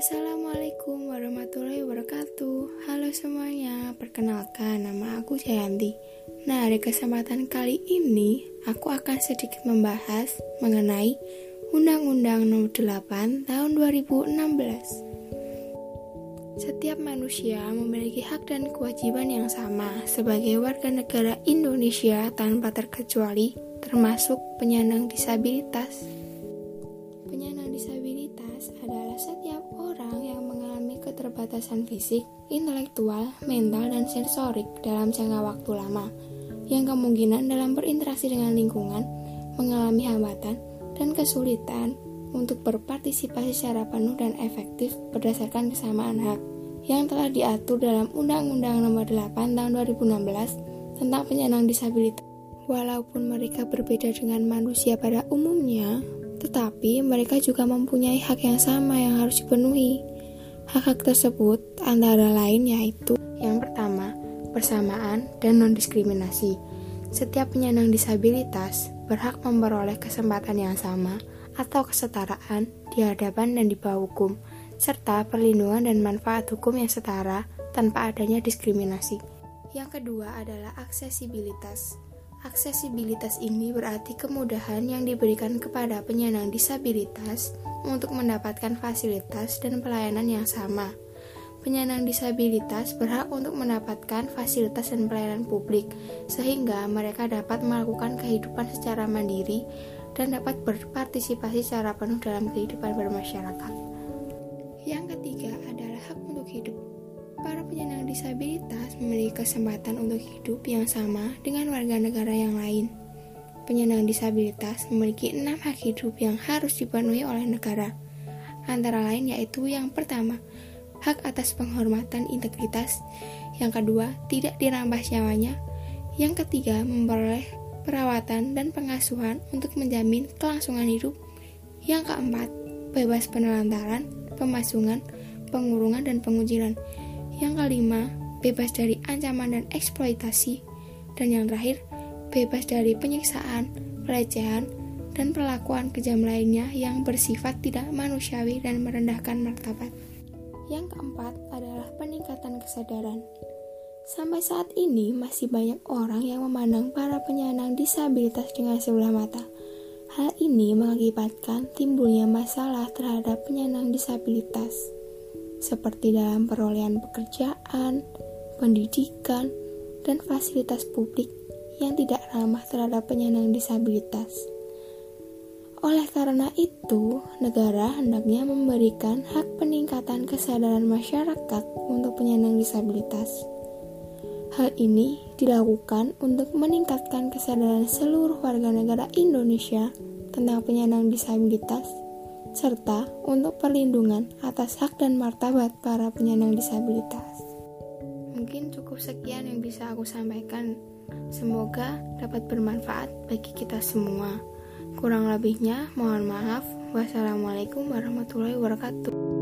Assalamualaikum warahmatullahi wabarakatuh. Halo semuanya, perkenalkan nama aku Jayanti. Nah, di kesempatan kali ini aku akan sedikit membahas mengenai Undang-Undang Nomor 8 Tahun 2016 Setiap manusia memiliki hak dan kewajiban yang sama sebagai warga negara Indonesia tanpa terkecuali, termasuk penyandang disabilitas. Disabilitas adalah setiap orang yang mengalami keterbatasan fisik, intelektual, mental, dan sensorik dalam jangka waktu lama, yang kemungkinan dalam berinteraksi dengan lingkungan mengalami hambatan dan kesulitan untuk berpartisipasi secara penuh dan efektif berdasarkan kesamaan hak yang telah diatur dalam Undang-Undang Nomor 8 Tahun 2016 tentang penyandang disabilitas. Walaupun mereka berbeda dengan manusia pada umumnya, tetapi mereka juga mempunyai hak yang sama yang harus dipenuhi. Hak-hak tersebut antara lain yaitu yang pertama, persamaan dan non-diskriminasi. Setiap penyandang disabilitas berhak memperoleh kesempatan yang sama atau kesetaraan di hadapan dan di bawah hukum, serta perlindungan dan manfaat hukum yang setara tanpa adanya diskriminasi. Yang kedua adalah aksesibilitas. Aksesibilitas ini berarti kemudahan yang diberikan kepada penyandang disabilitas untuk mendapatkan fasilitas dan pelayanan yang sama. Penyandang disabilitas berhak untuk mendapatkan fasilitas dan pelayanan publik, sehingga mereka dapat melakukan kehidupan secara mandiri dan dapat berpartisipasi secara penuh dalam kehidupan bermasyarakat. Yang ketiga adalah hak untuk hidup. Para penyandang disabilitas memiliki kesempatan untuk hidup yang sama dengan warga negara yang lain. Penyandang disabilitas memiliki enam hak hidup yang harus dipenuhi oleh negara, antara lain yaitu yang pertama, hak atas penghormatan integritas, yang kedua, tidak dirampas nyawanya, yang ketiga, memperoleh perawatan dan pengasuhan untuk menjamin kelangsungan hidup, yang keempat, bebas penelantaran, pemasungan, pengurungan, dan pengujiran, yang kelima, bebas dari ancaman dan eksploitasi. Dan yang terakhir, bebas dari penyiksaan, pelecehan, dan perlakuan kejam lainnya yang bersifat tidak manusiawi dan merendahkan martabat. Yang keempat adalah peningkatan kesadaran. Sampai saat ini masih banyak orang yang memandang para penyandang disabilitas dengan sebelah mata. Hal ini mengakibatkan timbulnya masalah terhadap penyandang disabilitas seperti dalam perolehan pekerjaan, pendidikan, dan fasilitas publik yang tidak ramah terhadap penyandang disabilitas. Oleh karena itu, negara hendaknya memberikan hak peningkatan kesadaran masyarakat untuk penyandang disabilitas. Hal ini dilakukan untuk meningkatkan kesadaran seluruh warga negara Indonesia tentang penyandang disabilitas serta untuk perlindungan atas hak dan martabat para penyandang disabilitas. Mungkin cukup sekian yang bisa aku sampaikan. Semoga dapat bermanfaat bagi kita semua. Kurang lebihnya, mohon maaf. Wassalamualaikum warahmatullahi wabarakatuh.